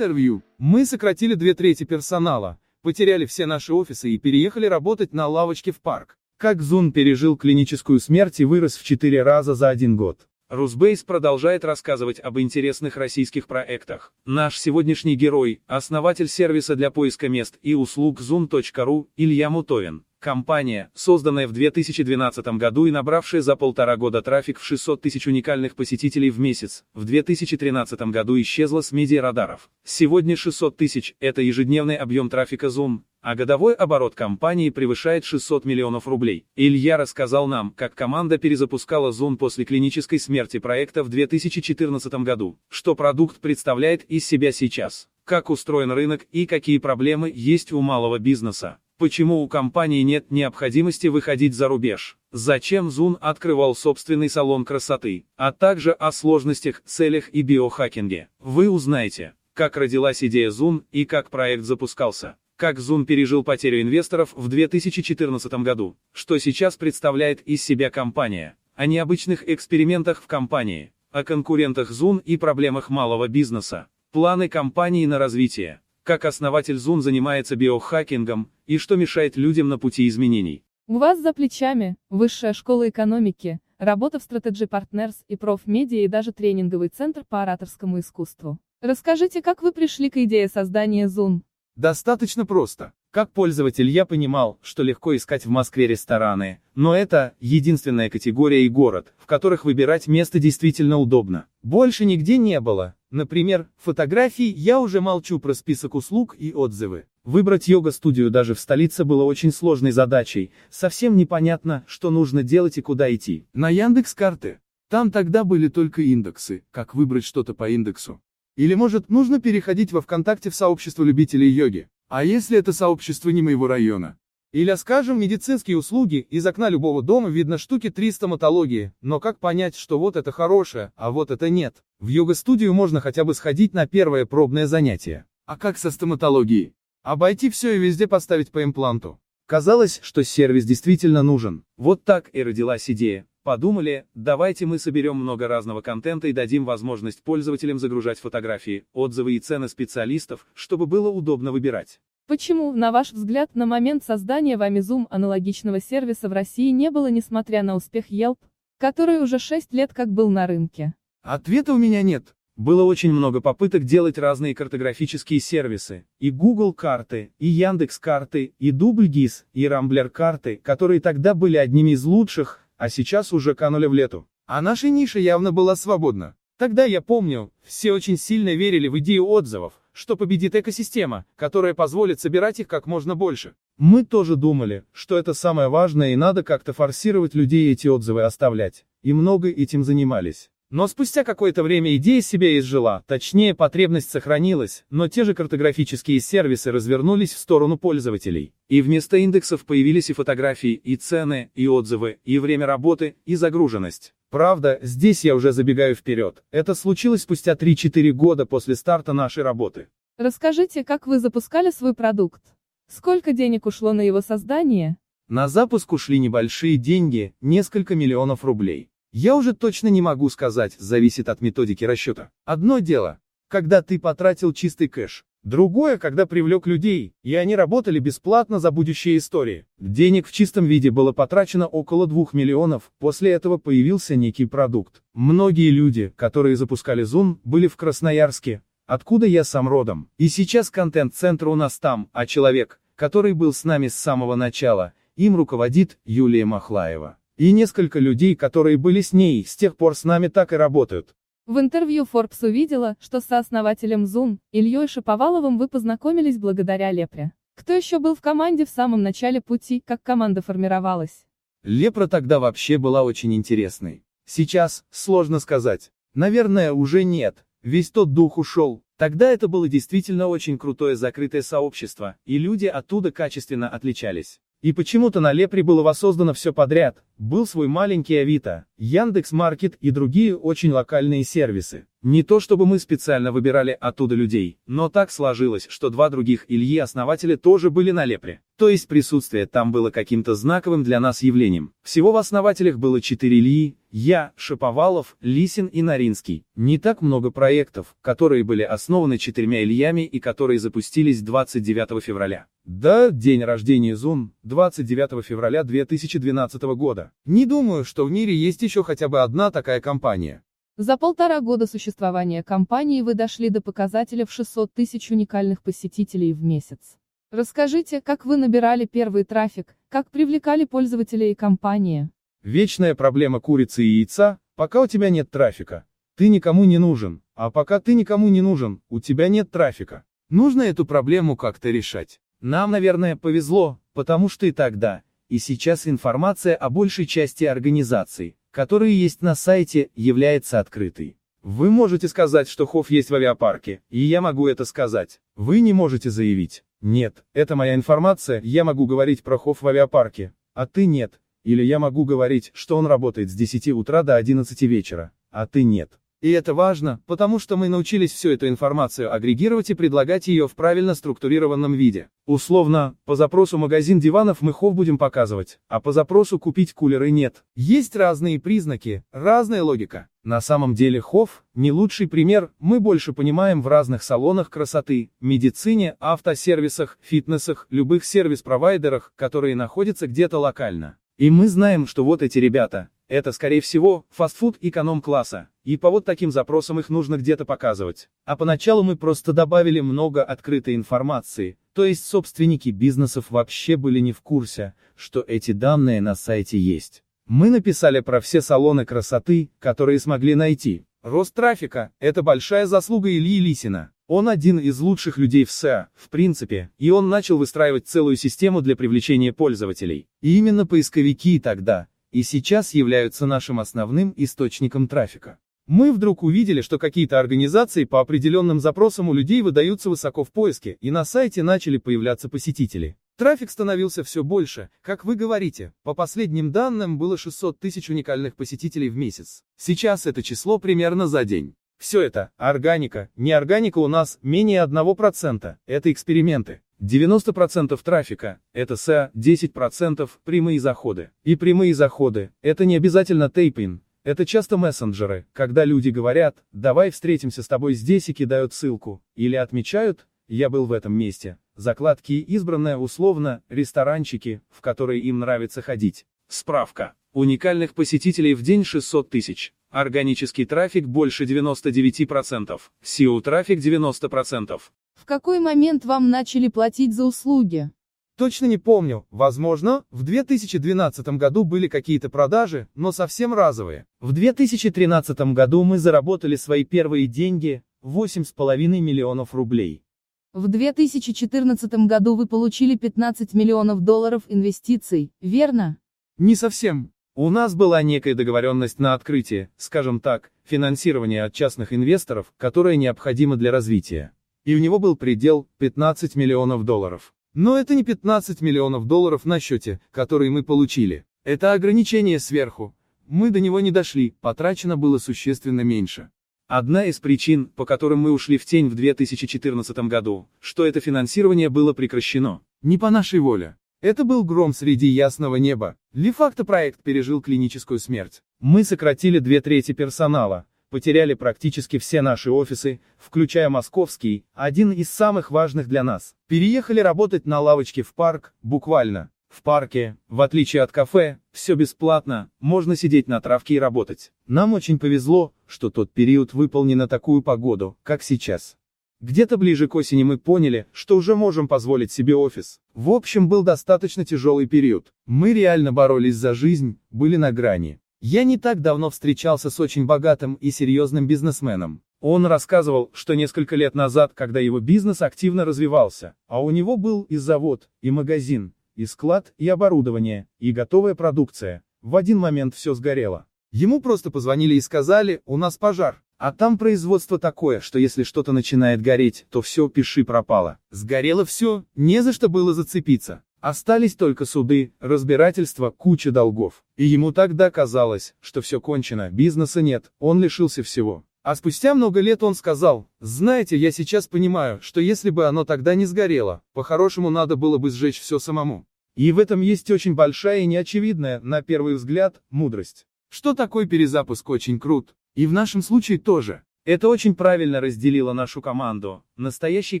Интервью. Мы сократили две трети персонала, потеряли все наши офисы и переехали работать на лавочке в парк. Как Зун пережил клиническую смерть и вырос в четыре раза за один год. Русбейс продолжает рассказывать об интересных российских проектах. Наш сегодняшний герой, основатель сервиса для поиска мест и услуг zoom.ru, Илья Мутовин. Компания, созданная в 2012 году и набравшая за полтора года трафик в 600 тысяч уникальных посетителей в месяц, в 2013 году исчезла с медиарадаров. Сегодня 600 тысяч – это ежедневный объем трафика Zoom, а годовой оборот компании превышает 600 миллионов рублей. Илья рассказал нам, как команда перезапускала Zoom после клинической смерти проекта в 2014 году, что продукт представляет из себя сейчас, как устроен рынок и какие проблемы есть у малого бизнеса. Почему у компании нет необходимости выходить за рубеж? Зачем Зун открывал собственный салон красоты? А также о сложностях, целях и биохакинге. Вы узнаете, как родилась идея Зун и как проект запускался. Как Зун пережил потерю инвесторов в 2014 году. Что сейчас представляет из себя компания. О необычных экспериментах в компании. О конкурентах Зун и проблемах малого бизнеса. Планы компании на развитие как основатель Zoom занимается биохакингом, и что мешает людям на пути изменений. У вас за плечами Высшая школа экономики, работа в Strategy Partners и профмедиа и даже тренинговый центр по ораторскому искусству. Расскажите, как вы пришли к идее создания Zoom? Достаточно просто. Как пользователь я понимал, что легко искать в Москве рестораны, но это единственная категория и город, в которых выбирать место действительно удобно. Больше нигде не было, Например, фотографии, я уже молчу про список услуг и отзывы. Выбрать йога-студию даже в столице было очень сложной задачей, совсем непонятно, что нужно делать и куда идти. На Яндекс карты. Там тогда были только индексы, как выбрать что-то по индексу. Или может, нужно переходить во ВКонтакте в сообщество любителей йоги. А если это сообщество не моего района? Или, скажем, медицинские услуги, из окна любого дома видно штуки 3 стоматологии, но как понять, что вот это хорошее, а вот это нет? В йога-студию можно хотя бы сходить на первое пробное занятие. А как со стоматологией? Обойти все и везде поставить по импланту. Казалось, что сервис действительно нужен. Вот так и родилась идея. Подумали, давайте мы соберем много разного контента и дадим возможность пользователям загружать фотографии, отзывы и цены специалистов, чтобы было удобно выбирать. Почему, на ваш взгляд, на момент создания вами Zoom аналогичного сервиса в России не было, несмотря на успех Yelp, который уже 6 лет как был на рынке? Ответа у меня нет. Было очень много попыток делать разные картографические сервисы, и Google карты, и Яндекс карты, и DoubleGIS, и Rambler карты, которые тогда были одними из лучших, а сейчас уже канули в лету. А наша ниша явно была свободна. Тогда я помню, все очень сильно верили в идею отзывов, что победит экосистема, которая позволит собирать их как можно больше. Мы тоже думали, что это самое важное и надо как-то форсировать людей эти отзывы оставлять. И много этим занимались. Но спустя какое-то время идея себя изжила, точнее потребность сохранилась, но те же картографические сервисы развернулись в сторону пользователей. И вместо индексов появились и фотографии, и цены, и отзывы, и время работы, и загруженность. Правда, здесь я уже забегаю вперед. Это случилось спустя 3-4 года после старта нашей работы. Расскажите, как вы запускали свой продукт? Сколько денег ушло на его создание? На запуск ушли небольшие деньги, несколько миллионов рублей. Я уже точно не могу сказать, зависит от методики расчета. Одно дело, когда ты потратил чистый кэш. Другое, когда привлек людей, и они работали бесплатно за будущие истории. Денег в чистом виде было потрачено около 2 миллионов, после этого появился некий продукт. Многие люди, которые запускали Zoom, были в Красноярске, откуда я сам родом. И сейчас контент-центр у нас там, а человек, который был с нами с самого начала, им руководит Юлия Махлаева. И несколько людей, которые были с ней, с тех пор с нами так и работают. В интервью Forbes увидела, что со основателем Zoom, Ильей Шаповаловым вы познакомились благодаря Лепре. Кто еще был в команде в самом начале пути, как команда формировалась? Лепра тогда вообще была очень интересной. Сейчас, сложно сказать. Наверное, уже нет. Весь тот дух ушел. Тогда это было действительно очень крутое закрытое сообщество, и люди оттуда качественно отличались. И почему-то на Лепре было воссоздано все подряд, Был свой маленький Авито, Яндекс.Маркет и другие очень локальные сервисы. Не то чтобы мы специально выбирали оттуда людей, но так сложилось, что два других Ильи основатели тоже были на Лепре. То есть присутствие там было каким-то знаковым для нас явлением. Всего в основателях было четыре Ильи, я, Шаповалов, Лисин и Наринский. Не так много проектов, которые были основаны четырьмя Ильями и которые запустились 29 февраля. Да, день рождения Зун, 29 февраля 2012 года. Не думаю, что в мире есть еще хотя бы одна такая компания. За полтора года существования компании вы дошли до показателя в 600 тысяч уникальных посетителей в месяц. Расскажите, как вы набирали первый трафик, как привлекали пользователей и компании. Вечная проблема курицы и яйца, пока у тебя нет трафика. Ты никому не нужен, а пока ты никому не нужен, у тебя нет трафика. Нужно эту проблему как-то решать. Нам, наверное, повезло, потому что и тогда, и сейчас информация о большей части организаций, которые есть на сайте, является открытой. Вы можете сказать, что Хофф есть в авиапарке, и я могу это сказать. Вы не можете заявить. Нет, это моя информация, я могу говорить про Хофф в авиапарке, а ты нет. Или я могу говорить, что он работает с 10 утра до 11 вечера, а ты нет. И это важно, потому что мы научились всю эту информацию агрегировать и предлагать ее в правильно структурированном виде. Условно, по запросу магазин диванов мы хов будем показывать, а по запросу купить кулеры нет. Есть разные признаки, разная логика. На самом деле хов, не лучший пример, мы больше понимаем в разных салонах красоты, медицине, автосервисах, фитнесах, любых сервис-провайдерах, которые находятся где-то локально. И мы знаем, что вот эти ребята, это, скорее всего, фастфуд эконом-класса, и по вот таким запросам их нужно где-то показывать. А поначалу мы просто добавили много открытой информации, то есть собственники бизнесов вообще были не в курсе, что эти данные на сайте есть. Мы написали про все салоны красоты, которые смогли найти. Рост трафика – это большая заслуга Ильи Лисина. Он один из лучших людей в СЭА, в принципе, и он начал выстраивать целую систему для привлечения пользователей. И именно поисковики тогда, и сейчас являются нашим основным источником трафика. Мы вдруг увидели, что какие-то организации по определенным запросам у людей выдаются высоко в поиске, и на сайте начали появляться посетители. Трафик становился все больше, как вы говорите, по последним данным было 600 тысяч уникальных посетителей в месяц. Сейчас это число примерно за день. Все это, органика, не органика у нас, менее 1%, это эксперименты. 90% трафика – это SEA, 10% – прямые заходы. И прямые заходы – это не обязательно тейпин, это часто мессенджеры, когда люди говорят, давай встретимся с тобой здесь и кидают ссылку, или отмечают, я был в этом месте, закладки избранное условно, ресторанчики, в которые им нравится ходить. Справка. Уникальных посетителей в день 600 тысяч. Органический трафик больше 99%, SEO-трафик 90%. В какой момент вам начали платить за услуги? Точно не помню, возможно, в 2012 году были какие-то продажи, но совсем разовые. В 2013 году мы заработали свои первые деньги, 8,5 миллионов рублей. В 2014 году вы получили 15 миллионов долларов инвестиций, верно? Не совсем. У нас была некая договоренность на открытие, скажем так, финансирование от частных инвесторов, которое необходимо для развития и у него был предел 15 миллионов долларов. Но это не 15 миллионов долларов на счете, которые мы получили. Это ограничение сверху. Мы до него не дошли, потрачено было существенно меньше. Одна из причин, по которым мы ушли в тень в 2014 году, что это финансирование было прекращено. Не по нашей воле. Это был гром среди ясного неба. Лифакто проект пережил клиническую смерть. Мы сократили две трети персонала, потеряли практически все наши офисы, включая московский, один из самых важных для нас. Переехали работать на лавочке в парк, буквально. В парке, в отличие от кафе, все бесплатно, можно сидеть на травке и работать. Нам очень повезло, что тот период выполнен на такую погоду, как сейчас. Где-то ближе к осени мы поняли, что уже можем позволить себе офис. В общем, был достаточно тяжелый период. Мы реально боролись за жизнь, были на грани. Я не так давно встречался с очень богатым и серьезным бизнесменом. Он рассказывал, что несколько лет назад, когда его бизнес активно развивался, а у него был и завод, и магазин, и склад, и оборудование, и готовая продукция, в один момент все сгорело. Ему просто позвонили и сказали, у нас пожар. А там производство такое, что если что-то начинает гореть, то все, пиши пропало. Сгорело все, не за что было зацепиться. Остались только суды, разбирательства, куча долгов. И ему тогда казалось, что все кончено, бизнеса нет, он лишился всего. А спустя много лет он сказал, знаете, я сейчас понимаю, что если бы оно тогда не сгорело, по-хорошему надо было бы сжечь все самому. И в этом есть очень большая и неочевидная, на первый взгляд, мудрость. Что такое перезапуск очень крут. И в нашем случае тоже. Это очень правильно разделило нашу команду. Настоящий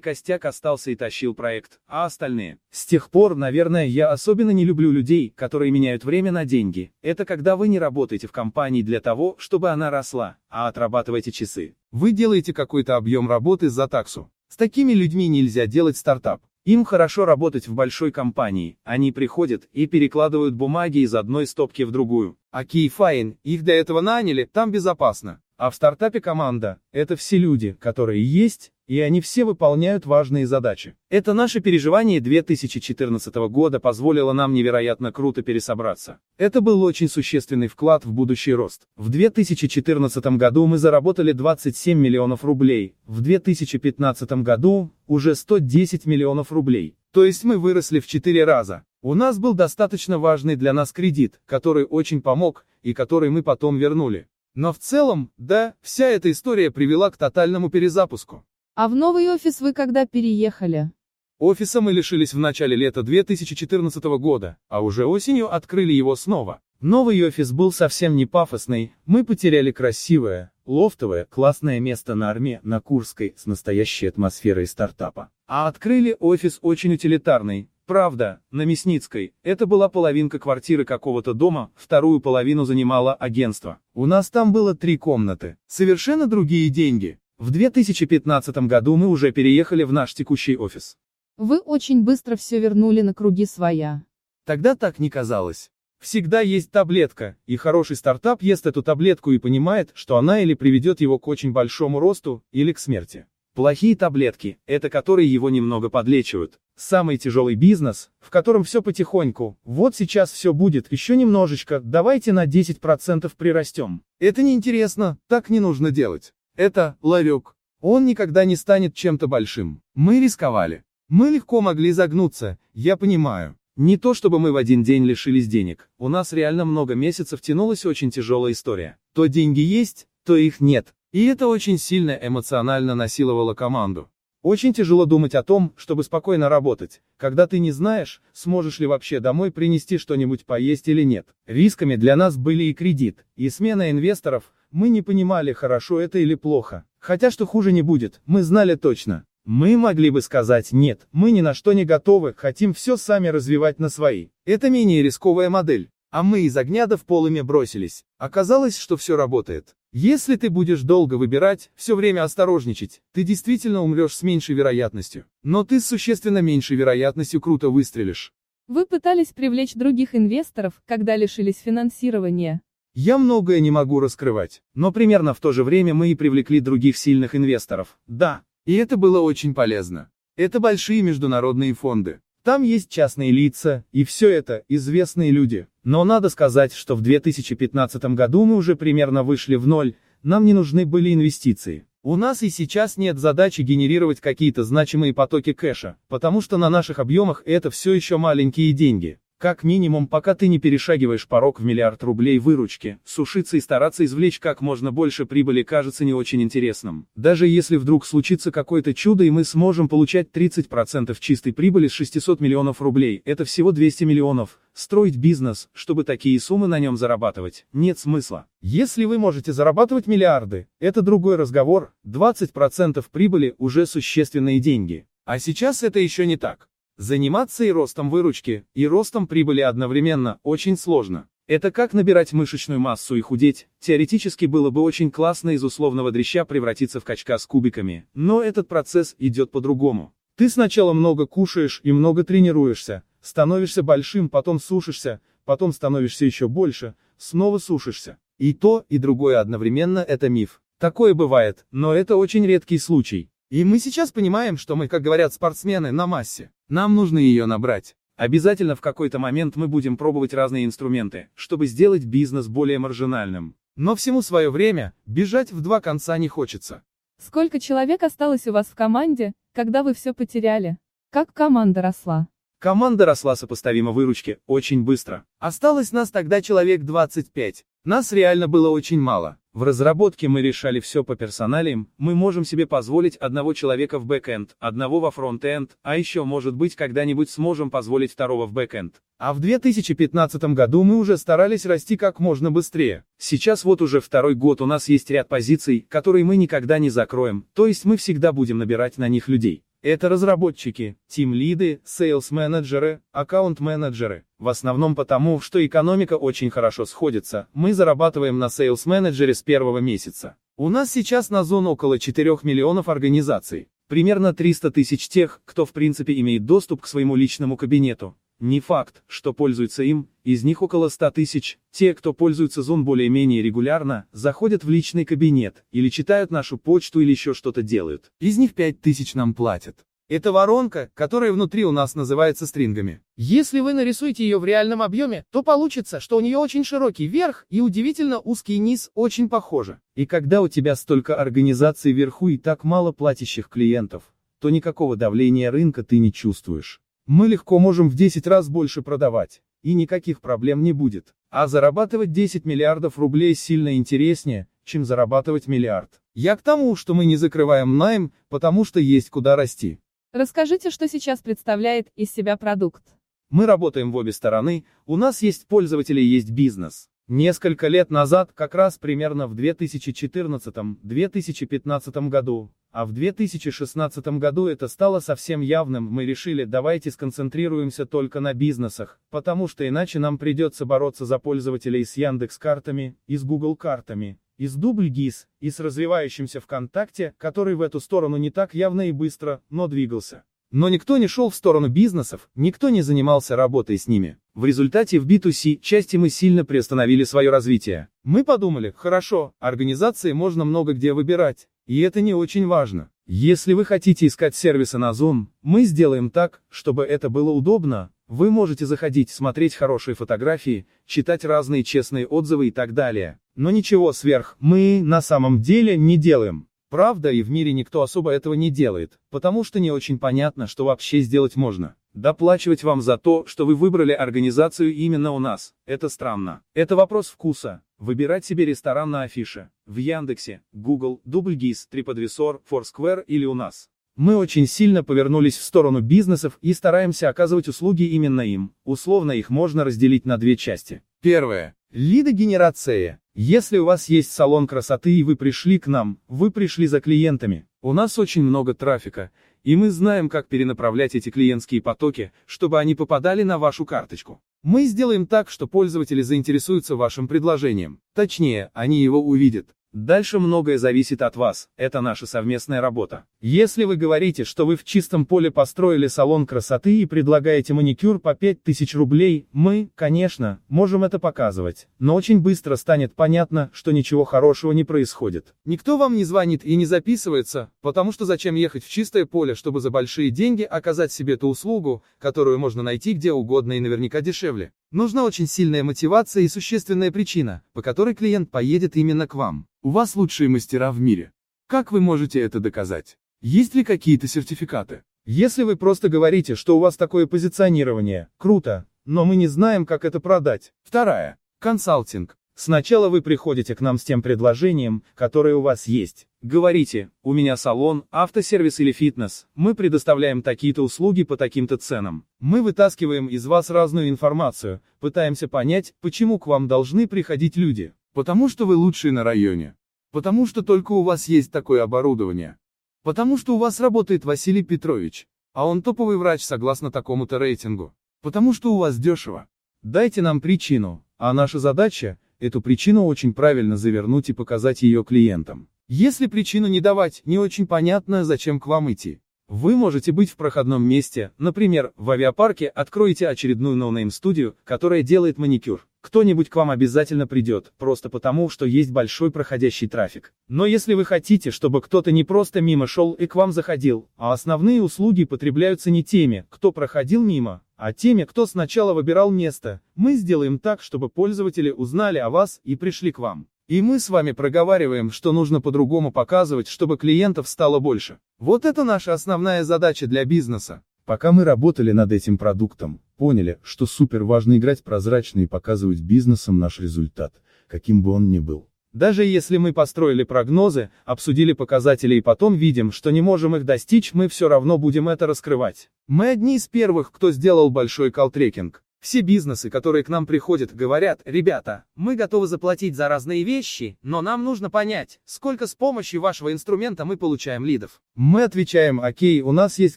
костяк остался и тащил проект, а остальные. С тех пор, наверное, я особенно не люблю людей, которые меняют время на деньги. Это когда вы не работаете в компании для того, чтобы она росла, а отрабатываете часы. Вы делаете какой-то объем работы за таксу. С такими людьми нельзя делать стартап. Им хорошо работать в большой компании, они приходят и перекладывают бумаги из одной стопки в другую. Окей, fine, их для этого наняли, там безопасно. А в стартапе команда – это все люди, которые есть, и они все выполняют важные задачи. Это наше переживание 2014 года позволило нам невероятно круто пересобраться. Это был очень существенный вклад в будущий рост. В 2014 году мы заработали 27 миллионов рублей, в 2015 году уже 110 миллионов рублей. То есть мы выросли в 4 раза. У нас был достаточно важный для нас кредит, который очень помог, и который мы потом вернули. Но в целом, да, вся эта история привела к тотальному перезапуску. А в новый офис вы когда переехали? Офиса мы лишились в начале лета 2014 года, а уже осенью открыли его снова. Новый офис был совсем не пафосный, мы потеряли красивое, лофтовое, классное место на арме, на Курской, с настоящей атмосферой стартапа. А открыли офис очень утилитарный, Правда, на Мясницкой, это была половинка квартиры какого-то дома, вторую половину занимало агентство. У нас там было три комнаты, совершенно другие деньги. В 2015 году мы уже переехали в наш текущий офис. Вы очень быстро все вернули на круги своя. Тогда так не казалось. Всегда есть таблетка, и хороший стартап ест эту таблетку и понимает, что она или приведет его к очень большому росту, или к смерти. Плохие таблетки, это которые его немного подлечивают. Самый тяжелый бизнес, в котором все потихоньку, вот сейчас все будет, еще немножечко, давайте на 10% прирастем. Это неинтересно, так не нужно делать. Это ларек. Он никогда не станет чем-то большим. Мы рисковали. Мы легко могли загнуться, я понимаю. Не то чтобы мы в один день лишились денег, у нас реально много месяцев тянулась очень тяжелая история. То деньги есть, то их нет. И это очень сильно эмоционально насиловало команду. Очень тяжело думать о том, чтобы спокойно работать, когда ты не знаешь, сможешь ли вообще домой принести что-нибудь поесть или нет. Рисками для нас были и кредит, и смена инвесторов, мы не понимали, хорошо это или плохо. Хотя что хуже не будет, мы знали точно. Мы могли бы сказать «нет, мы ни на что не готовы, хотим все сами развивать на свои». Это менее рисковая модель. А мы из огня до в полыми бросились. Оказалось, что все работает. Если ты будешь долго выбирать, все время осторожничать, ты действительно умрешь с меньшей вероятностью. Но ты с существенно меньшей вероятностью круто выстрелишь. Вы пытались привлечь других инвесторов, когда лишились финансирования. Я многое не могу раскрывать, но примерно в то же время мы и привлекли других сильных инвесторов. Да, и это было очень полезно. Это большие международные фонды. Там есть частные лица, и все это, известные люди. Но надо сказать, что в 2015 году мы уже примерно вышли в ноль, нам не нужны были инвестиции. У нас и сейчас нет задачи генерировать какие-то значимые потоки кэша, потому что на наших объемах это все еще маленькие деньги. Как минимум, пока ты не перешагиваешь порог в миллиард рублей выручки, сушиться и стараться извлечь как можно больше прибыли кажется не очень интересным. Даже если вдруг случится какое-то чудо и мы сможем получать 30% чистой прибыли с 600 миллионов рублей, это всего 200 миллионов. Строить бизнес, чтобы такие суммы на нем зарабатывать, нет смысла. Если вы можете зарабатывать миллиарды, это другой разговор, 20% прибыли уже существенные деньги. А сейчас это еще не так. Заниматься и ростом выручки, и ростом прибыли одновременно очень сложно. Это как набирать мышечную массу и худеть, теоретически было бы очень классно из условного дрища превратиться в качка с кубиками, но этот процесс идет по-другому. Ты сначала много кушаешь и много тренируешься, становишься большим, потом сушишься, потом становишься еще больше, снова сушишься. И то, и другое одновременно это миф. Такое бывает, но это очень редкий случай. И мы сейчас понимаем, что мы, как говорят спортсмены, на массе. Нам нужно ее набрать. Обязательно в какой-то момент мы будем пробовать разные инструменты, чтобы сделать бизнес более маржинальным. Но всему свое время, бежать в два конца не хочется. Сколько человек осталось у вас в команде, когда вы все потеряли? Как команда росла? Команда росла сопоставимо выручке, очень быстро. Осталось нас тогда человек 25. Нас реально было очень мало. В разработке мы решали все по персоналиям, мы можем себе позволить одного человека в backend, одного во frontend, а еще может быть когда-нибудь сможем позволить второго в backend. А в 2015 году мы уже старались расти как можно быстрее. Сейчас вот уже второй год у нас есть ряд позиций, которые мы никогда не закроем, то есть мы всегда будем набирать на них людей. Это разработчики, тим-лиды, sales-менеджеры, аккаунт-менеджеры. В основном потому, что экономика очень хорошо сходится, мы зарабатываем на sales-менеджере с первого месяца. У нас сейчас на Zoon около 4 миллионов организаций. Примерно 300 тысяч тех, кто в принципе имеет доступ к своему личному кабинету. Не факт, что пользуются им, из них около 100 тысяч. Те, кто пользуется Zoon более-менее регулярно, заходят в личный кабинет, или читают нашу почту или еще что-то делают. Из них 5 тысяч нам платят. Это воронка, которая внутри у нас называется стрингами. Если вы нарисуете ее в реальном объеме, то получится, что у нее очень широкий верх и удивительно узкий низ, очень похоже. И когда у тебя столько организаций вверху и так мало платящих клиентов, то никакого давления рынка ты не чувствуешь. Мы легко можем в 10 раз больше продавать, и никаких проблем не будет. А зарабатывать 10 миллиардов рублей сильно интереснее, чем зарабатывать миллиард. Я к тому, что мы не закрываем найм, потому что есть куда расти. Расскажите, что сейчас представляет из себя продукт. Мы работаем в обе стороны, у нас есть пользователи есть бизнес. Несколько лет назад, как раз примерно в 2014-2015 году, а в 2016 году это стало совсем явным, мы решили, давайте сконцентрируемся только на бизнесах, потому что иначе нам придется бороться за пользователей с Яндекс картами, и с Google картами, и с Дубльгиз, и с развивающимся ВКонтакте, который в эту сторону не так явно и быстро, но двигался. Но никто не шел в сторону бизнесов, никто не занимался работой с ними. В результате в B2C части мы сильно приостановили свое развитие. Мы подумали, хорошо, организации можно много где выбирать, и это не очень важно. Если вы хотите искать сервисы на Zoom, мы сделаем так, чтобы это было удобно. Вы можете заходить, смотреть хорошие фотографии, читать разные честные отзывы и так далее. Но ничего сверх мы на самом деле не делаем. Правда, и в мире никто особо этого не делает, потому что не очень понятно, что вообще сделать можно. Доплачивать вам за то, что вы выбрали организацию именно у нас, это странно. Это вопрос вкуса. Выбирать себе ресторан на афише, в Яндексе, Google, Дубльгиз, TripAdvisor, Foursquare или у нас. Мы очень сильно повернулись в сторону бизнесов и стараемся оказывать услуги именно им. Условно их можно разделить на две части. Первое. Лидогенерация. Если у вас есть салон красоты и вы пришли к нам, вы пришли за клиентами. У нас очень много трафика, и мы знаем, как перенаправлять эти клиентские потоки, чтобы они попадали на вашу карточку. Мы сделаем так, что пользователи заинтересуются вашим предложением. Точнее, они его увидят. Дальше многое зависит от вас, это наша совместная работа. Если вы говорите, что вы в чистом поле построили салон красоты и предлагаете маникюр по 5000 рублей, мы, конечно, можем это показывать, но очень быстро станет понятно, что ничего хорошего не происходит. Никто вам не звонит и не записывается, потому что зачем ехать в чистое поле, чтобы за большие деньги оказать себе ту услугу, которую можно найти где угодно и наверняка дешевле. Нужна очень сильная мотивация и существенная причина, по которой клиент поедет именно к вам. У вас лучшие мастера в мире. Как вы можете это доказать? Есть ли какие-то сертификаты? Если вы просто говорите, что у вас такое позиционирование, круто, но мы не знаем, как это продать. Вторая. Консалтинг. Сначала вы приходите к нам с тем предложением, которое у вас есть. Говорите, у меня салон, автосервис или фитнес, мы предоставляем такие-то услуги по таким-то ценам. Мы вытаскиваем из вас разную информацию, пытаемся понять, почему к вам должны приходить люди. Потому что вы лучшие на районе. Потому что только у вас есть такое оборудование. Потому что у вас работает Василий Петрович, а он топовый врач согласно такому-то рейтингу. Потому что у вас дешево. Дайте нам причину, а наша задача эту причину очень правильно завернуть и показать ее клиентам. Если причину не давать, не очень понятно, зачем к вам идти. Вы можете быть в проходном месте, например, в авиапарке, откроете очередную ноунейм-студию, которая делает маникюр. Кто-нибудь к вам обязательно придет, просто потому, что есть большой проходящий трафик. Но если вы хотите, чтобы кто-то не просто мимо шел и к вам заходил, а основные услуги потребляются не теми, кто проходил мимо, а теми, кто сначала выбирал место, мы сделаем так, чтобы пользователи узнали о вас и пришли к вам. И мы с вами проговариваем, что нужно по-другому показывать, чтобы клиентов стало больше. Вот это наша основная задача для бизнеса. Пока мы работали над этим продуктом, поняли, что супер важно играть прозрачно и показывать бизнесам наш результат, каким бы он ни был. Даже если мы построили прогнозы, обсудили показатели и потом видим, что не можем их достичь, мы все равно будем это раскрывать. Мы одни из первых, кто сделал большой колл-трекинг. Все бизнесы, которые к нам приходят, говорят, ребята, мы готовы заплатить за разные вещи, но нам нужно понять, сколько с помощью вашего инструмента мы получаем лидов. Мы отвечаем, окей, у нас есть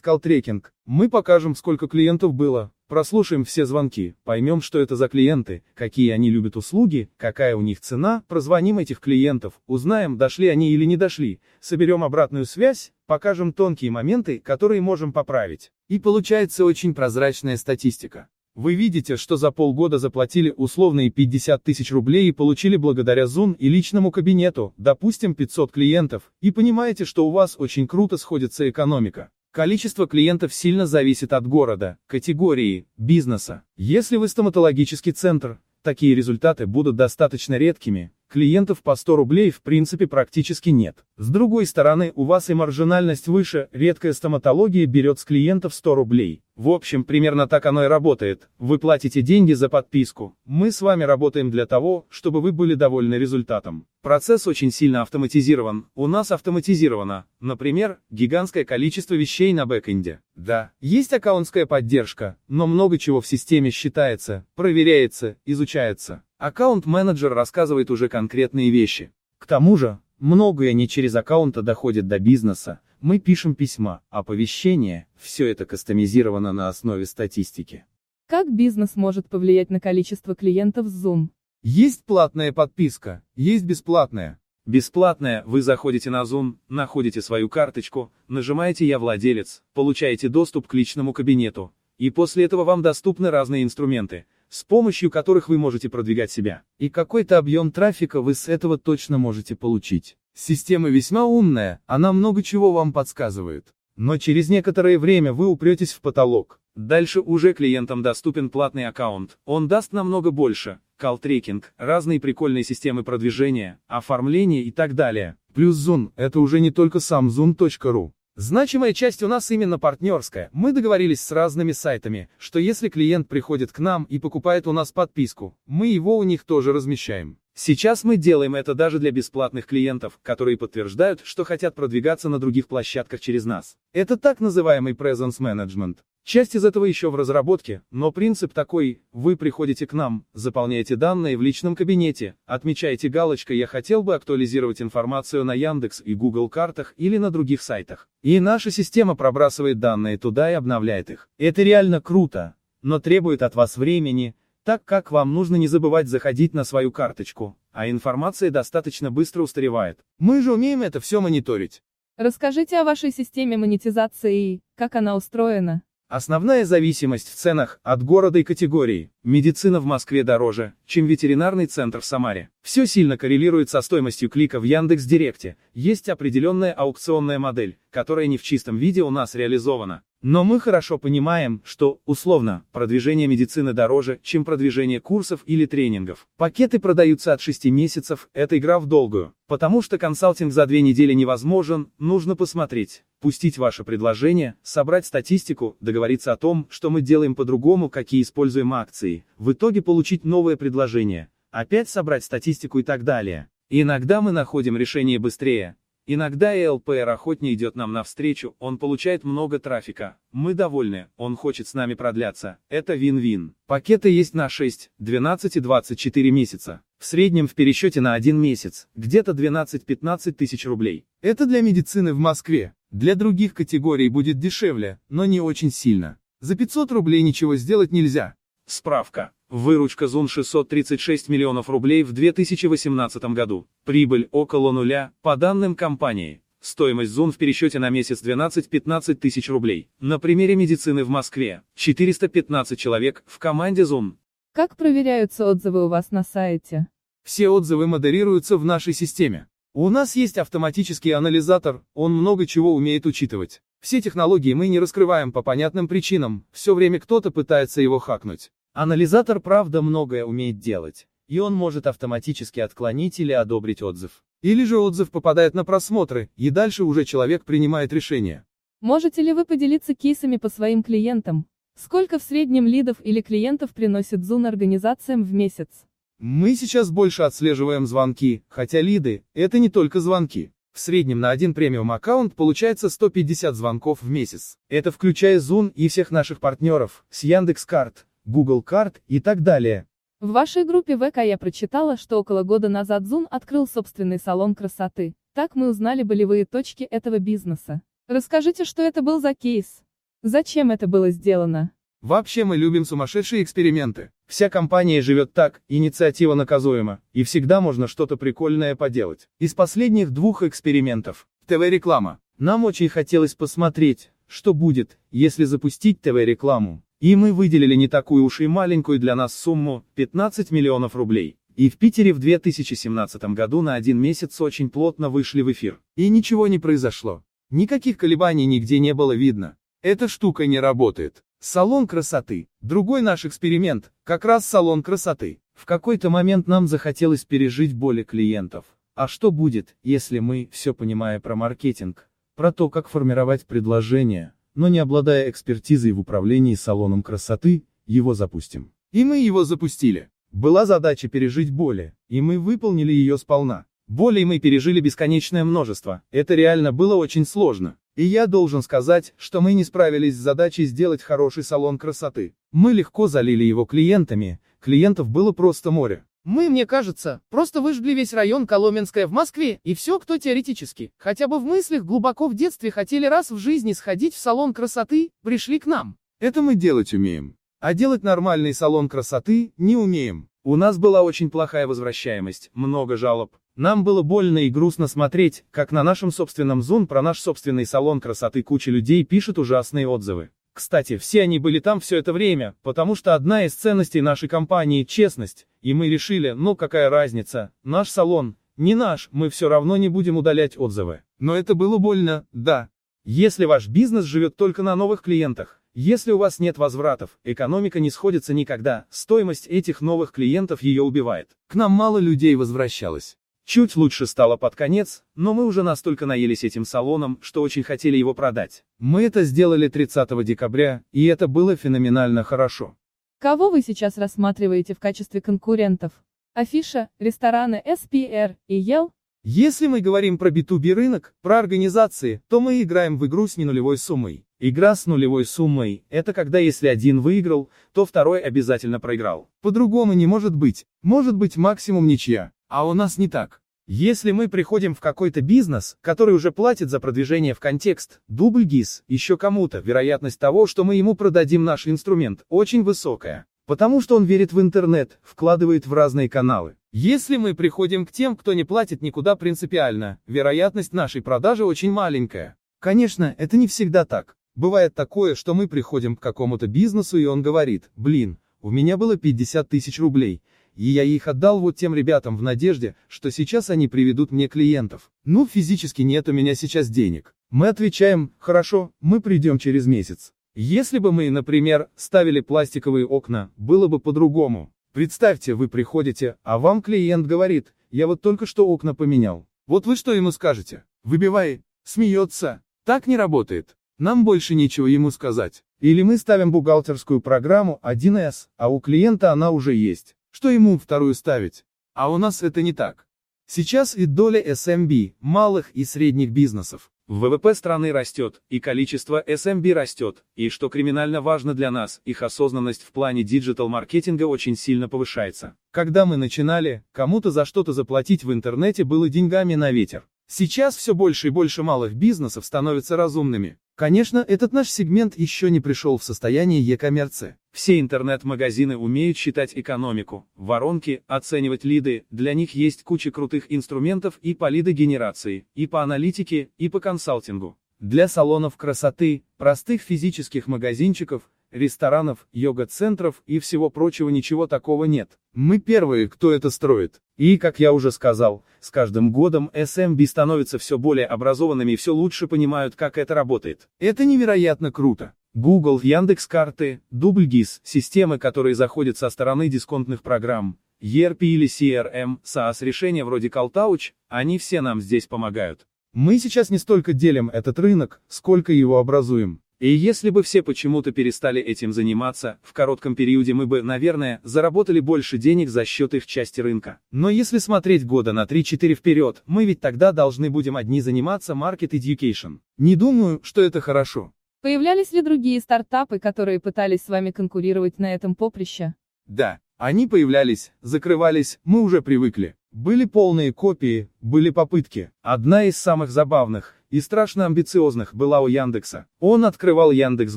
колл-трекинг, мы покажем, сколько клиентов было, Прослушаем все звонки, поймем, что это за клиенты, какие они любят услуги, какая у них цена, прозвоним этих клиентов, узнаем, дошли они или не дошли, соберем обратную связь, покажем тонкие моменты, которые можем поправить. И получается очень прозрачная статистика. Вы видите, что за полгода заплатили условные 50 тысяч рублей и получили благодаря Zoom и личному кабинету, допустим 500 клиентов, и понимаете, что у вас очень круто сходится экономика. Количество клиентов сильно зависит от города, категории, бизнеса. Если вы стоматологический центр, такие результаты будут достаточно редкими, клиентов по 100 рублей в принципе практически нет. С другой стороны, у вас и маржинальность выше, редкая стоматология берет с клиентов 100 рублей. В общем, примерно так оно и работает. Вы платите деньги за подписку. Мы с вами работаем для того, чтобы вы были довольны результатом. Процесс очень сильно автоматизирован. У нас автоматизировано, например, гигантское количество вещей на бэкэнде. Да, есть аккаунтская поддержка, но много чего в системе считается, проверяется, изучается. Аккаунт-менеджер рассказывает уже конкретные вещи. К тому же, многое не через аккаунта доходит до бизнеса, мы пишем письма, оповещения, все это кастомизировано на основе статистики. Как бизнес может повлиять на количество клиентов Zoom? Есть платная подписка, есть бесплатная. Бесплатная, вы заходите на Zoom, находите свою карточку, нажимаете «Я владелец», получаете доступ к личному кабинету, и после этого вам доступны разные инструменты, с помощью которых вы можете продвигать себя. И какой-то объем трафика вы с этого точно можете получить. Система весьма умная, она много чего вам подсказывает. Но через некоторое время вы упретесь в потолок. Дальше уже клиентам доступен платный аккаунт, он даст намного больше. Калл-трекинг, разные прикольные системы продвижения, оформления и так далее. Плюс Zoom, это уже не только сам zoom.ru. Значимая часть у нас именно партнерская. Мы договорились с разными сайтами, что если клиент приходит к нам и покупает у нас подписку, мы его у них тоже размещаем. Сейчас мы делаем это даже для бесплатных клиентов, которые подтверждают, что хотят продвигаться на других площадках через нас. Это так называемый presence management. Часть из этого еще в разработке, но принцип такой, вы приходите к нам, заполняете данные в личном кабинете, отмечаете галочкой «Я хотел бы актуализировать информацию на Яндекс и Google картах или на других сайтах». И наша система пробрасывает данные туда и обновляет их. Это реально круто, но требует от вас времени, так как вам нужно не забывать заходить на свою карточку, а информация достаточно быстро устаревает. Мы же умеем это все мониторить. Расскажите о вашей системе монетизации и как она устроена. Основная зависимость в ценах от города и категории. Медицина в Москве дороже, чем ветеринарный центр в Самаре. Все сильно коррелирует со стоимостью клика в Яндекс.Директе. Есть определенная аукционная модель, которая не в чистом виде у нас реализована. Но мы хорошо понимаем, что, условно, продвижение медицины дороже, чем продвижение курсов или тренингов. Пакеты продаются от 6 месяцев, это игра в долгую. Потому что консалтинг за две недели невозможен, нужно посмотреть, пустить ваше предложение, собрать статистику, договориться о том, что мы делаем по-другому, какие используем акции, в итоге получить новое предложение, опять собрать статистику и так далее. Иногда мы находим решение быстрее, Иногда и ЛПР охотнее идет нам навстречу, он получает много трафика, мы довольны, он хочет с нами продляться, это вин-вин. Пакеты есть на 6, 12 и 24 месяца. В среднем в пересчете на один месяц, где-то 12-15 тысяч рублей. Это для медицины в Москве. Для других категорий будет дешевле, но не очень сильно. За 500 рублей ничего сделать нельзя. Справка. Выручка ЗУН 636 миллионов рублей в 2018 году. Прибыль около нуля, по данным компании. Стоимость ЗУН в пересчете на месяц 12-15 тысяч рублей. На примере медицины в Москве. 415 человек в команде ЗУН. Как проверяются отзывы у вас на сайте? Все отзывы модерируются в нашей системе. У нас есть автоматический анализатор, он много чего умеет учитывать. Все технологии мы не раскрываем по понятным причинам, все время кто-то пытается его хакнуть. Анализатор правда многое умеет делать, и он может автоматически отклонить или одобрить отзыв. Или же отзыв попадает на просмотры, и дальше уже человек принимает решение. Можете ли вы поделиться кейсами по своим клиентам? Сколько в среднем лидов или клиентов приносит Zoom организациям в месяц? Мы сейчас больше отслеживаем звонки, хотя лиды – это не только звонки. В среднем на один премиум аккаунт получается 150 звонков в месяц. Это включая Zoom и всех наших партнеров, с Яндекс.Карт, Google Карт и так далее. В вашей группе ВК я прочитала, что около года назад Zoom открыл собственный салон красоты. Так мы узнали болевые точки этого бизнеса. Расскажите, что это был за кейс? Зачем это было сделано? Вообще мы любим сумасшедшие эксперименты. Вся компания живет так, инициатива наказуема, и всегда можно что-то прикольное поделать. Из последних двух экспериментов. ТВ-реклама. Нам очень хотелось посмотреть, что будет, если запустить ТВ-рекламу. И мы выделили не такую уж и маленькую для нас сумму, 15 миллионов рублей. И в Питере в 2017 году на один месяц очень плотно вышли в эфир. И ничего не произошло. Никаких колебаний нигде не было видно. Эта штука не работает. Салон красоты. Другой наш эксперимент, как раз салон красоты. В какой-то момент нам захотелось пережить боли клиентов. А что будет, если мы, все понимая про маркетинг, про то, как формировать предложение, но не обладая экспертизой в управлении салоном красоты, его запустим. И мы его запустили. Была задача пережить боли, и мы выполнили ее сполна. Боли мы пережили бесконечное множество, это реально было очень сложно. И я должен сказать, что мы не справились с задачей сделать хороший салон красоты. Мы легко залили его клиентами, клиентов было просто море. Мы, мне кажется, просто выжгли весь район Коломенское в Москве, и все, кто теоретически, хотя бы в мыслях глубоко в детстве хотели раз в жизни сходить в салон красоты, пришли к нам. Это мы делать умеем. А делать нормальный салон красоты не умеем. У нас была очень плохая возвращаемость, много жалоб. Нам было больно и грустно смотреть, как на нашем собственном Zoom про наш собственный салон красоты куча людей пишет ужасные отзывы. Кстати, все они были там все это время, потому что одна из ценностей нашей компании – честность, и мы решили, ну какая разница, наш салон, не наш, мы все равно не будем удалять отзывы. Но это было больно, да. Если ваш бизнес живет только на новых клиентах, если у вас нет возвратов, экономика не сходится никогда, стоимость этих новых клиентов ее убивает. К нам мало людей возвращалось. Чуть лучше стало под конец, но мы уже настолько наелись этим салоном, что очень хотели его продать. Мы это сделали 30 декабря, и это было феноменально хорошо. Кого вы сейчас рассматриваете в качестве конкурентов? Афиша, рестораны SPR и Ел? Если мы говорим про B2B рынок, про организации, то мы играем в игру с ненулевой суммой. Игра с нулевой суммой – это когда если один выиграл, то второй обязательно проиграл. По-другому не может быть. Может быть максимум ничья. А у нас не так. Если мы приходим в какой-то бизнес, который уже платит за продвижение в контекст, дубль ГИС, еще кому-то, вероятность того, что мы ему продадим наш инструмент, очень высокая. Потому что он верит в интернет, вкладывает в разные каналы. Если мы приходим к тем, кто не платит никуда принципиально, вероятность нашей продажи очень маленькая. Конечно, это не всегда так. Бывает такое, что мы приходим к какому-то бизнесу и он говорит, блин, у меня было 50 тысяч рублей, и я их отдал вот тем ребятам в надежде, что сейчас они приведут мне клиентов. Ну, физически нет у меня сейчас денег. Мы отвечаем, хорошо, мы придем через месяц. Если бы мы, например, ставили пластиковые окна, было бы по-другому. Представьте, вы приходите, а вам клиент говорит, я вот только что окна поменял. Вот вы что ему скажете? Выбивай. Смеется. Так не работает. Нам больше нечего ему сказать. Или мы ставим бухгалтерскую программу 1С, а у клиента она уже есть. Что ему вторую ставить? А у нас это не так. Сейчас и доля SMB, малых и средних бизнесов. ВВП страны растет, и количество SMB растет, и что криминально важно для нас, их осознанность в плане диджитал-маркетинга очень сильно повышается. Когда мы начинали, кому-то за что-то заплатить в интернете было деньгами на ветер. Сейчас все больше и больше малых бизнесов становятся разумными. Конечно, этот наш сегмент еще не пришел в состояние e-коммерции. Все интернет-магазины умеют считать экономику, воронки, оценивать лиды, для них есть куча крутых инструментов и по лидогенерации, и по аналитике, и по консалтингу. Для салонов красоты, простых физических магазинчиков, ресторанов, йога-центров и всего прочего ничего такого нет. Мы первые, кто это строит. И, как я уже сказал, с каждым годом SMB становятся все более образованными и все лучше понимают, как это работает. Это невероятно круто. Google, Яндекс.Карты, DoubleGIS, системы, которые заходят со стороны дисконтных программ, ERP или CRM, SaaS решения вроде CallTouch, они все нам здесь помогают. Мы сейчас не столько делим этот рынок, сколько его образуем. И если бы все почему-то перестали этим заниматься, в коротком периоде мы бы, наверное, заработали больше денег за счет их части рынка. Но если смотреть года на 3-4 вперед, мы ведь тогда должны будем одни заниматься market education. Не думаю, что это хорошо. Появлялись ли другие стартапы, которые пытались с вами конкурировать на этом поприще? Да, они появлялись, закрывались, мы уже привыкли. Были полные копии, были попытки. Одна из самых забавных и страшно амбициозных была у Яндекса. Он открывал Яндекс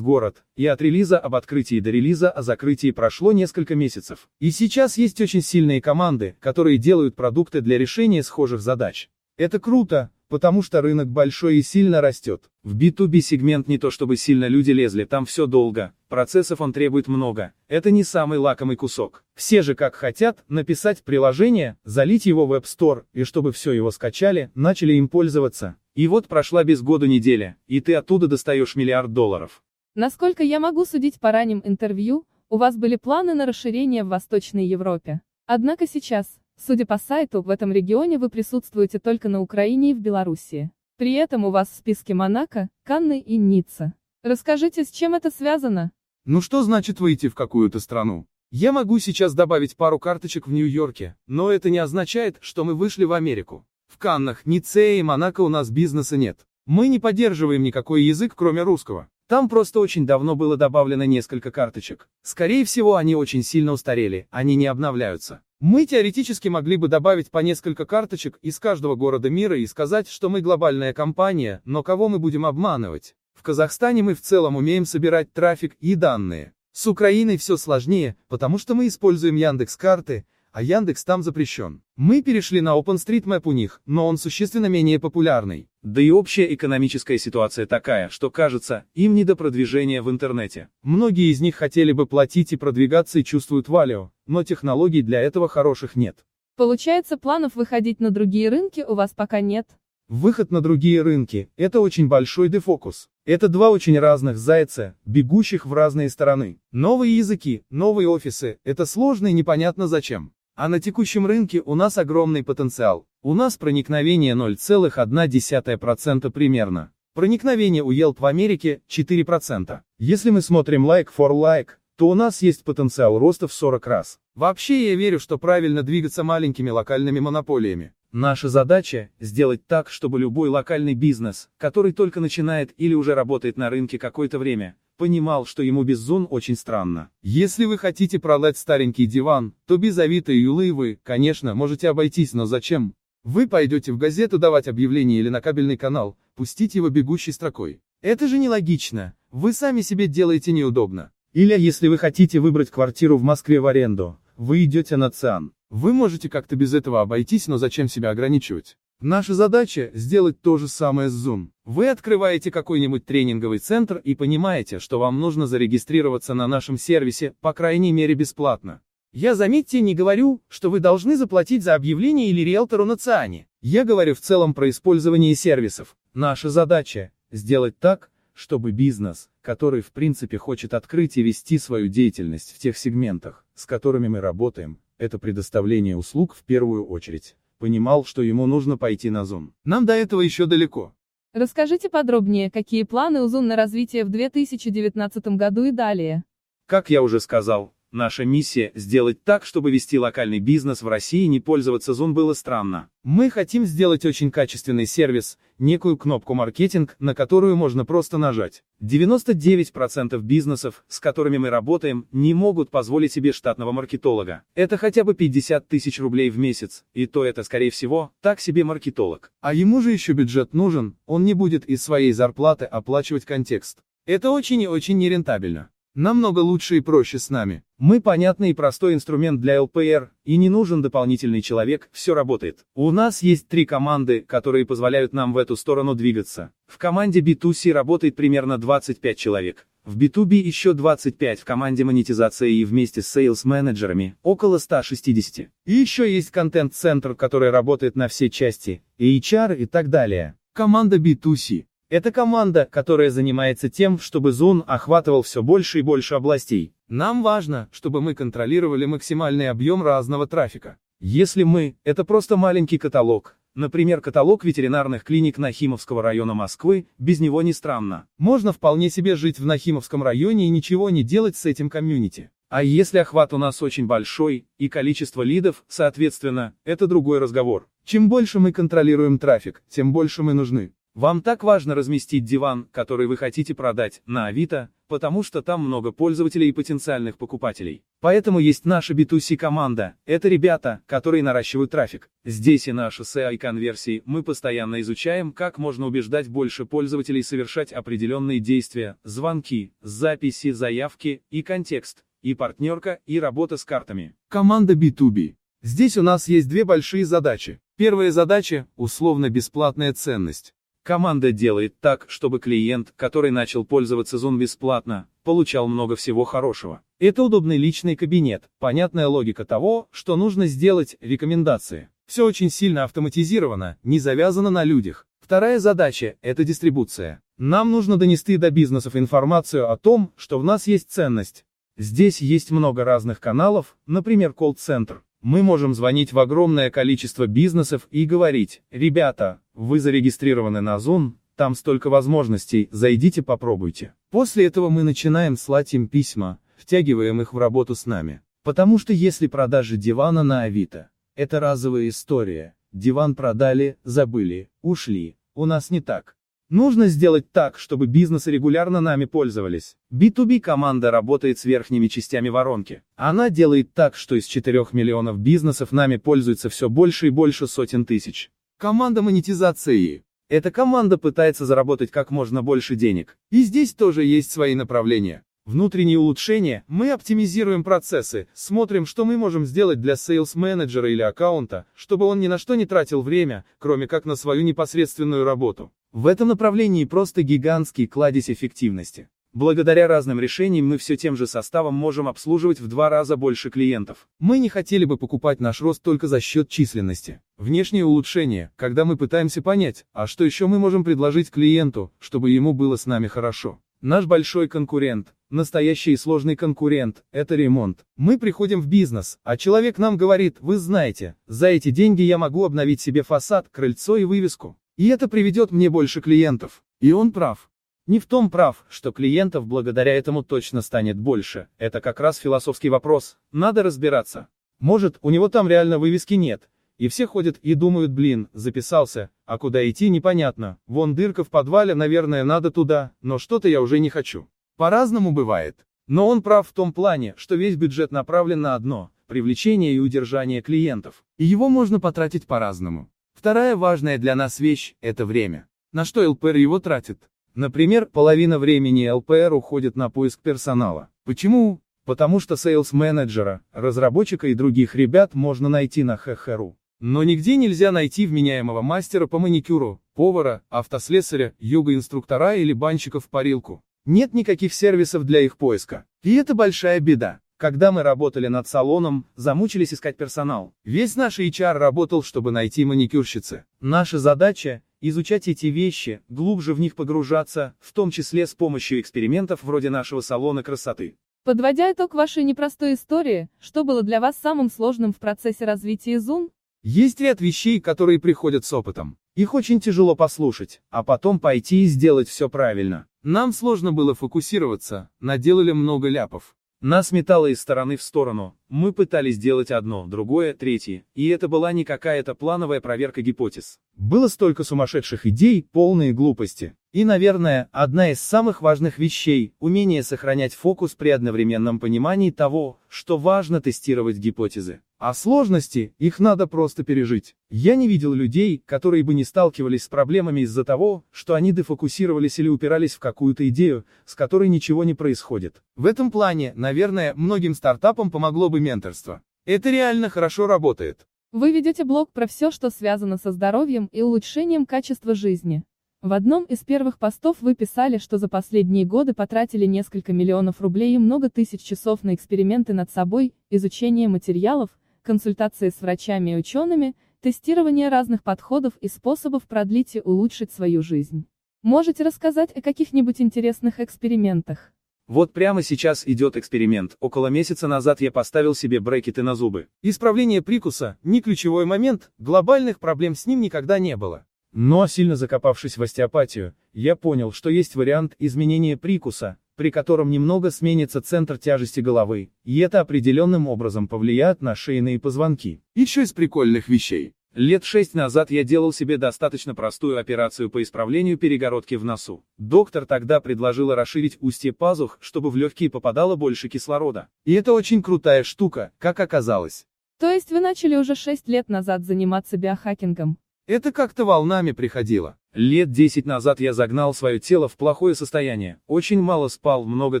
Город, и от релиза об открытии до релиза о закрытии прошло несколько месяцев. И сейчас есть очень сильные команды, которые делают продукты для решения схожих задач. Это круто, потому что рынок большой и сильно растет. В B2B сегмент не то чтобы сильно люди лезли, там все долго, процессов он требует много, это не самый лакомый кусок. Все же как хотят, написать приложение, залить его в App Store, и чтобы все его скачали, начали им пользоваться. И вот прошла без года неделя, и ты оттуда достаешь миллиард долларов. Насколько я могу судить по ранним интервью, у вас были планы на расширение в Восточной Европе. Однако сейчас, Судя по сайту, в этом регионе вы присутствуете только на Украине и в Белоруссии. При этом у вас в списке Монако, Канны и Ницца. Расскажите, с чем это связано? Ну что значит выйти в какую-то страну? Я могу сейчас добавить пару карточек в Нью-Йорке, но это не означает, что мы вышли в Америку. В Каннах, Ницце и Монако у нас бизнеса нет. Мы не поддерживаем никакой язык, кроме русского. Там просто очень давно было добавлено несколько карточек. Скорее всего, они очень сильно устарели, они не обновляются. Мы теоретически могли бы добавить по несколько карточек из каждого города мира и сказать, что мы глобальная компания, но кого мы будем обманывать? В Казахстане мы в целом умеем собирать трафик и данные. С Украиной все сложнее, потому что мы используем Яндекс карты, а Яндекс там запрещен. Мы перешли на OpenStreetMap у них, но он существенно менее популярный. Да и общая экономическая ситуация такая, что кажется, им не до продвижения в интернете. Многие из них хотели бы платить и продвигаться и чувствуют валю, но технологий для этого хороших нет. Получается, планов выходить на другие рынки у вас пока нет? Выход на другие рынки – это очень большой дефокус. Это два очень разных зайца, бегущих в разные стороны. Новые языки, новые офисы – это сложно и непонятно зачем. А на текущем рынке у нас огромный потенциал. У нас проникновение 0,1% примерно. Проникновение у Yelp в Америке 4%. Если мы смотрим like for like, то у нас есть потенциал роста в 40 раз. Вообще я верю, что правильно двигаться маленькими локальными монополиями. Наша задача – сделать так, чтобы любой локальный бизнес, который только начинает или уже работает на рынке какое-то время, понимал, что ему без зон очень странно. Если вы хотите продать старенький диван, то без Авито и Юлы вы, конечно, можете обойтись, но зачем? Вы пойдете в газету давать объявление или на кабельный канал, пустить его бегущей строкой. Это же нелогично, вы сами себе делаете неудобно. Или если вы хотите выбрать квартиру в Москве в аренду, вы идете на ЦИАН. Вы можете как-то без этого обойтись, но зачем себя ограничивать? Наша задача – сделать то же самое с Zoom. Вы открываете какой-нибудь тренинговый центр и понимаете, что вам нужно зарегистрироваться на нашем сервисе, по крайней мере бесплатно. Я, заметьте, не говорю, что вы должны заплатить за объявление или риэлтору на ЦИАНе. Я говорю в целом про использование сервисов. Наша задача – сделать так, чтобы бизнес, который в принципе хочет открыть и вести свою деятельность в тех сегментах, с которыми мы работаем, это предоставление услуг в первую очередь понимал, что ему нужно пойти на Zoom. Нам до этого еще далеко. Расскажите подробнее, какие планы у Zoom на развитие в 2019 году и далее. Как я уже сказал, Наша миссия – сделать так, чтобы вести локальный бизнес в России и не пользоваться Zoom было странно. Мы хотим сделать очень качественный сервис, некую кнопку маркетинг, на которую можно просто нажать. 99% бизнесов, с которыми мы работаем, не могут позволить себе штатного маркетолога. Это хотя бы 50 тысяч рублей в месяц, и то это, скорее всего, так себе маркетолог. А ему же еще бюджет нужен, он не будет из своей зарплаты оплачивать контекст. Это очень и очень нерентабельно. Намного лучше и проще с нами. Мы понятный и простой инструмент для ЛПР, и не нужен дополнительный человек, все работает. У нас есть три команды, которые позволяют нам в эту сторону двигаться. В команде B2C работает примерно 25 человек. В B2B еще 25 в команде монетизации и вместе с sales-менеджерами, около 160. И еще есть контент-центр, который работает на все части, и HR и так далее. Команда B2C. Это команда, которая занимается тем, чтобы Zoom охватывал все больше и больше областей. Нам важно, чтобы мы контролировали максимальный объем разного трафика. Если мы – это просто маленький каталог, Например, каталог ветеринарных клиник Нахимовского района Москвы, без него не странно. Можно вполне себе жить в Нахимовском районе и ничего не делать с этим комьюнити. А если охват у нас очень большой, и количество лидов, соответственно, это другой разговор. Чем больше мы контролируем трафик, тем больше мы нужны. Вам так важно разместить диван, который вы хотите продать, на Авито, потому что там много пользователей и потенциальных покупателей. Поэтому есть наша B2C команда, это ребята, которые наращивают трафик. Здесь и наши SEO и конверсии, мы постоянно изучаем, как можно убеждать больше пользователей совершать определенные действия, звонки, записи, заявки, и контекст, и партнерка, и работа с картами. Команда B2B. Здесь у нас есть две большие задачи. Первая задача – условно-бесплатная ценность. Команда делает так, чтобы клиент, который начал пользоваться Zoom бесплатно, получал много всего хорошего. Это удобный личный кабинет, понятная логика того, что нужно сделать, рекомендации. Все очень сильно автоматизировано, не завязано на людях. Вторая задача – это дистрибуция. Нам нужно донести до бизнесов информацию о том, что в нас есть ценность. Здесь есть много разных каналов, например, колл-центр. Мы можем звонить в огромное количество бизнесов и говорить, ребята, вы зарегистрированы на Zoom, там столько возможностей, зайдите попробуйте. После этого мы начинаем слать им письма, втягиваем их в работу с нами. Потому что если продажи дивана на Авито, это разовая история, диван продали, забыли, ушли, у нас не так. Нужно сделать так, чтобы бизнесы регулярно нами пользовались. B2B команда работает с верхними частями воронки. Она делает так, что из 4 миллионов бизнесов нами пользуется все больше и больше сотен тысяч. Команда монетизации. Эта команда пытается заработать как можно больше денег. И здесь тоже есть свои направления. Внутренние улучшения, мы оптимизируем процессы, смотрим, что мы можем сделать для sales менеджера или аккаунта, чтобы он ни на что не тратил время, кроме как на свою непосредственную работу. В этом направлении просто гигантский кладезь эффективности. Благодаря разным решениям мы все тем же составом можем обслуживать в два раза больше клиентов. Мы не хотели бы покупать наш рост только за счет численности. Внешнее улучшение, когда мы пытаемся понять, а что еще мы можем предложить клиенту, чтобы ему было с нами хорошо. Наш большой конкурент, настоящий и сложный конкурент, это ремонт. Мы приходим в бизнес, а человек нам говорит, вы знаете, за эти деньги я могу обновить себе фасад, крыльцо и вывеску. И это приведет мне больше клиентов. И он прав. Не в том прав, что клиентов благодаря этому точно станет больше. Это как раз философский вопрос. Надо разбираться. Может, у него там реально вывески нет. И все ходят и думают, блин, записался, а куда идти непонятно. Вон дырка в подвале, наверное, надо туда, но что-то я уже не хочу. По-разному бывает. Но он прав в том плане, что весь бюджет направлен на одно – привлечение и удержание клиентов. И его можно потратить по-разному. Вторая важная для нас вещь – это время. На что ЛПР его тратит? Например, половина времени ЛПР уходит на поиск персонала. Почему? Потому что sales-менеджера, разработчика и других ребят можно найти на HH.ru. Но нигде нельзя найти вменяемого мастера по маникюру, повара, автослесаря, йога-инструктора или банщика в парилку. Нет никаких сервисов для их поиска. И это большая беда. Когда мы работали над салоном, замучились искать персонал. Весь наш HR работал, чтобы найти маникюрщицы. Наша задача – изучать эти вещи, глубже в них погружаться, в том числе с помощью экспериментов вроде нашего салона красоты. Подводя итог вашей непростой истории, что было для вас самым сложным в процессе развития Zoom? Есть ряд вещей, которые приходят с опытом. Их очень тяжело послушать, а потом пойти и сделать все правильно. Нам сложно было фокусироваться, наделали много ляпов. Нас метало из стороны в сторону, мы пытались сделать одно, другое, третье, и это была не какая-то плановая проверка гипотез. Было столько сумасшедших идей, полные глупости. И, наверное, одна из самых важных вещей – умение сохранять фокус при одновременном понимании того, что важно тестировать гипотезы. А сложности, их надо просто пережить. Я не видел людей, которые бы не сталкивались с проблемами из-за того, что они дефокусировались или упирались в какую-то идею, с которой ничего не происходит. В этом плане, наверное, многим стартапам помогло бы менторство. Это реально хорошо работает. Вы ведете блог про все, что связано со здоровьем и улучшением качества жизни. В одном из первых постов вы писали, что за последние годы потратили несколько миллионов рублей и много тысяч часов на эксперименты над собой, изучение материалов, консультации с врачами и учеными, тестирование разных подходов и способов продлить и улучшить свою жизнь. Можете рассказать о каких-нибудь интересных экспериментах? Вот прямо сейчас идет эксперимент, около месяца назад я поставил себе брекеты на зубы. Исправление прикуса – не ключевой момент, глобальных проблем с ним никогда не было. Но, сильно закопавшись в остеопатию, я понял, что есть вариант изменения прикуса, при котором немного сменится центр тяжести головы, и это определенным образом повлияет на шейные позвонки. Еще из прикольных вещей. Лет шесть назад я делал себе достаточно простую операцию по исправлению перегородки в носу. Доктор тогда предложила расширить устье пазух, чтобы в легкие попадало больше кислорода. И это очень крутая штука, как оказалось. То есть вы начали уже шесть лет назад заниматься биохакингом? Это как-то волнами приходило. Лет 10 назад я загнал свое тело в плохое состояние, очень мало спал, много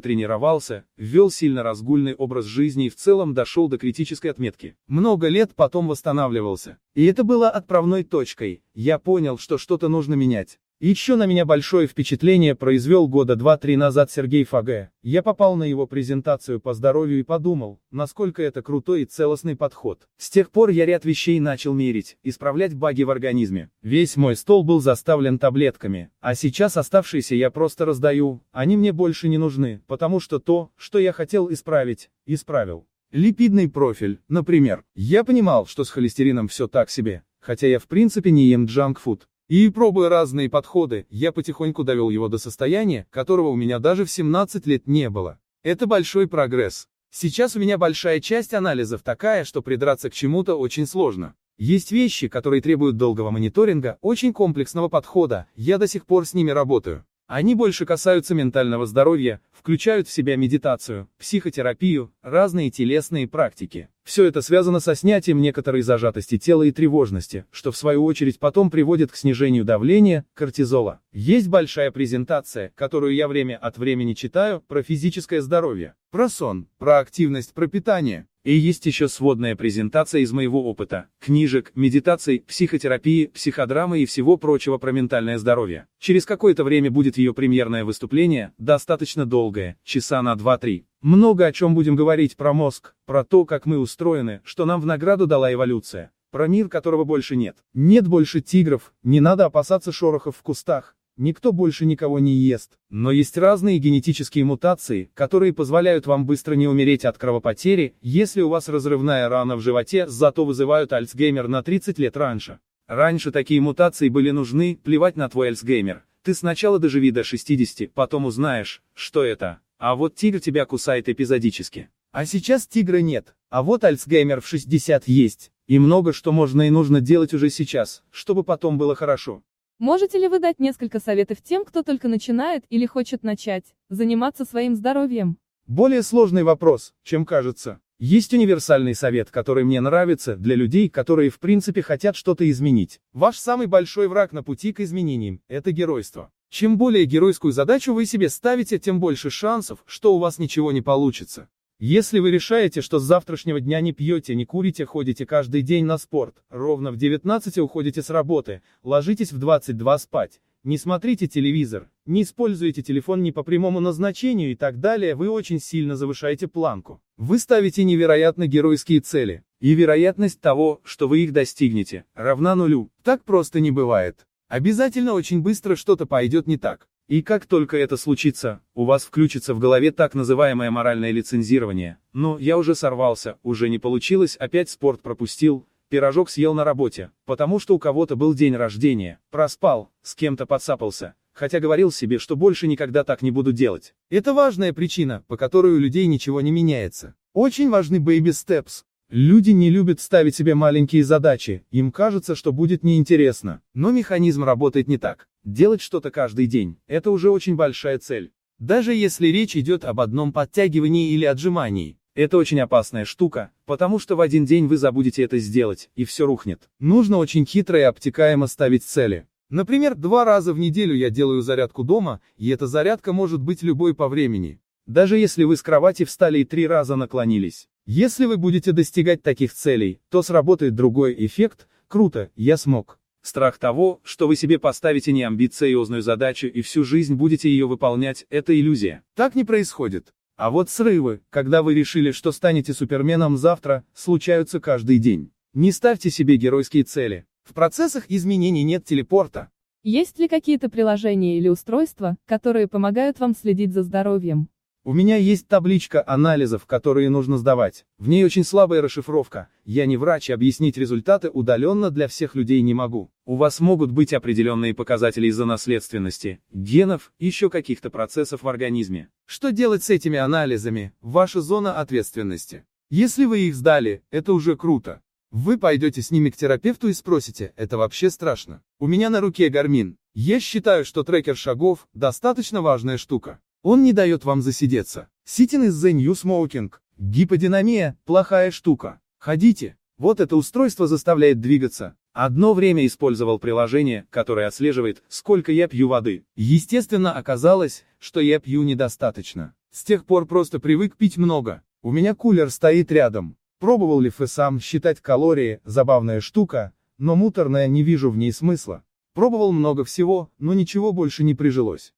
тренировался, вел сильно разгульный образ жизни и в целом дошел до критической отметки. Много лет потом восстанавливался. И это было отправной точкой, я понял, что что-то нужно менять. Еще на меня большое впечатление произвел года два-три назад Сергей Фаге. Я попал на его презентацию по здоровью и подумал, насколько это крутой и целостный подход. С тех пор я ряд вещей начал мерить, исправлять баги в организме. Весь мой стол был заставлен таблетками, а сейчас оставшиеся я просто раздаю, они мне больше не нужны, потому что то, что я хотел исправить, исправил. Липидный профиль, например. Я понимал, что с холестерином все так себе, хотя я в принципе не ем джанк-фуд. И пробуя разные подходы, я потихоньку довел его до состояния, которого у меня даже в 17 лет не было. Это большой прогресс. Сейчас у меня большая часть анализов такая, что придраться к чему-то очень сложно. Есть вещи, которые требуют долгого мониторинга, очень комплексного подхода, я до сих пор с ними работаю. Они больше касаются ментального здоровья, включают в себя медитацию, психотерапию, разные телесные практики. Все это связано со снятием некоторой зажатости тела и тревожности, что в свою очередь потом приводит к снижению давления, кортизола. Есть большая презентация, которую я время от времени читаю, про физическое здоровье, про сон, про активность, про питание. И есть еще сводная презентация из моего опыта, книжек, медитаций, психотерапии, психодрамы и всего прочего про ментальное здоровье. Через какое-то время будет ее премьерное выступление, достаточно долгое, часа на 2-3. Много о чем будем говорить про мозг, про то, как мы устроены, что нам в награду дала эволюция. Про мир, которого больше нет. Нет больше тигров, не надо опасаться шорохов в кустах, Никто больше никого не ест. Но есть разные генетические мутации, которые позволяют вам быстро не умереть от кровопотери, если у вас разрывная рана в животе, зато вызывают Альцгеймер на 30 лет раньше. Раньше такие мутации были нужны, плевать на твой Альцгеймер. Ты сначала доживи до 60, потом узнаешь, что это. А вот тигр тебя кусает эпизодически. А сейчас тигра нет, а вот Альцгеймер в 60 есть. И много что можно и нужно делать уже сейчас, чтобы потом было хорошо. Можете ли вы дать несколько советов тем, кто только начинает или хочет начать заниматься своим здоровьем? Более сложный вопрос, чем кажется. Есть универсальный совет, который мне нравится, для людей, которые в принципе хотят что-то изменить. Ваш самый большой враг на пути к изменениям – это геройство. Чем более геройскую задачу вы себе ставите, тем больше шансов, что у вас ничего не получится. Если вы решаете, что с завтрашнего дня не пьете, не курите, ходите каждый день на спорт, ровно в 19 уходите с работы, ложитесь в 22 спать, не смотрите телевизор, не используете телефон не по прямому назначению и так далее, вы очень сильно завышаете планку. Вы ставите невероятно геройские цели, и вероятность того, что вы их достигнете, равна нулю. Так просто не бывает. Обязательно очень быстро что-то пойдет не так. И как только это случится, у вас включится в голове так называемое моральное лицензирование. Ну, я уже сорвался, уже не получилось, опять спорт пропустил, пирожок съел на работе, потому что у кого-то был день рождения, проспал, с кем-то подцапался, хотя говорил себе, что больше никогда так не буду делать. Это важная причина, по которой у людей ничего не меняется. Очень важны baby steps, Люди не любят ставить себе маленькие задачи, им кажется, что будет неинтересно. Но механизм работает не так. Делать что-то каждый день – это уже очень большая цель. Даже если речь идет об одном подтягивании или отжимании. Это очень опасная штука, потому что в один день вы забудете это сделать, и все рухнет. Нужно очень хитро и обтекаемо ставить цели. Например, два раза в неделю я делаю зарядку дома, и эта зарядка может быть любой по времени. Даже если вы с кровати встали и три раза наклонились. Если вы будете достигать таких целей, то сработает другой эффект, круто, я смог. Страх того, что вы себе поставите неамбициозную задачу и всю жизнь будете ее выполнять, это иллюзия. Так не происходит. А вот срывы, когда вы решили, что станете суперменом завтра, случаются каждый день. Не ставьте себе геройские цели. В процессах изменений нет телепорта. Есть ли какие-то приложения или устройства, которые помогают вам следить за здоровьем? У меня есть табличка анализов, которые нужно сдавать. В ней очень слабая расшифровка. Я не врач, и объяснить результаты удаленно для всех людей не могу. У вас могут быть определенные показатели из-за наследственности, генов, еще каких-то процессов в организме. Что делать с этими анализами? Ваша зона ответственности. Если вы их сдали, это уже круто. Вы пойдете с ними к терапевту и спросите, это вообще страшно. У меня на руке гармин. Я считаю, что трекер шагов – достаточно важная штука. Он не дает вам засидеться. Sitting is the new smoking. Гиподинамия – плохая штука. Ходите. Вот это устройство заставляет двигаться. Одно время использовал приложение, которое отслеживает, сколько я пью воды. Естественно, оказалось, что я пью недостаточно. С тех пор просто привык пить много. У меня кулер стоит рядом. Пробовал ли сам считать калории, забавная штука, но муторная не вижу в ней смысла. Пробовал много всего, но ничего больше не прижилось.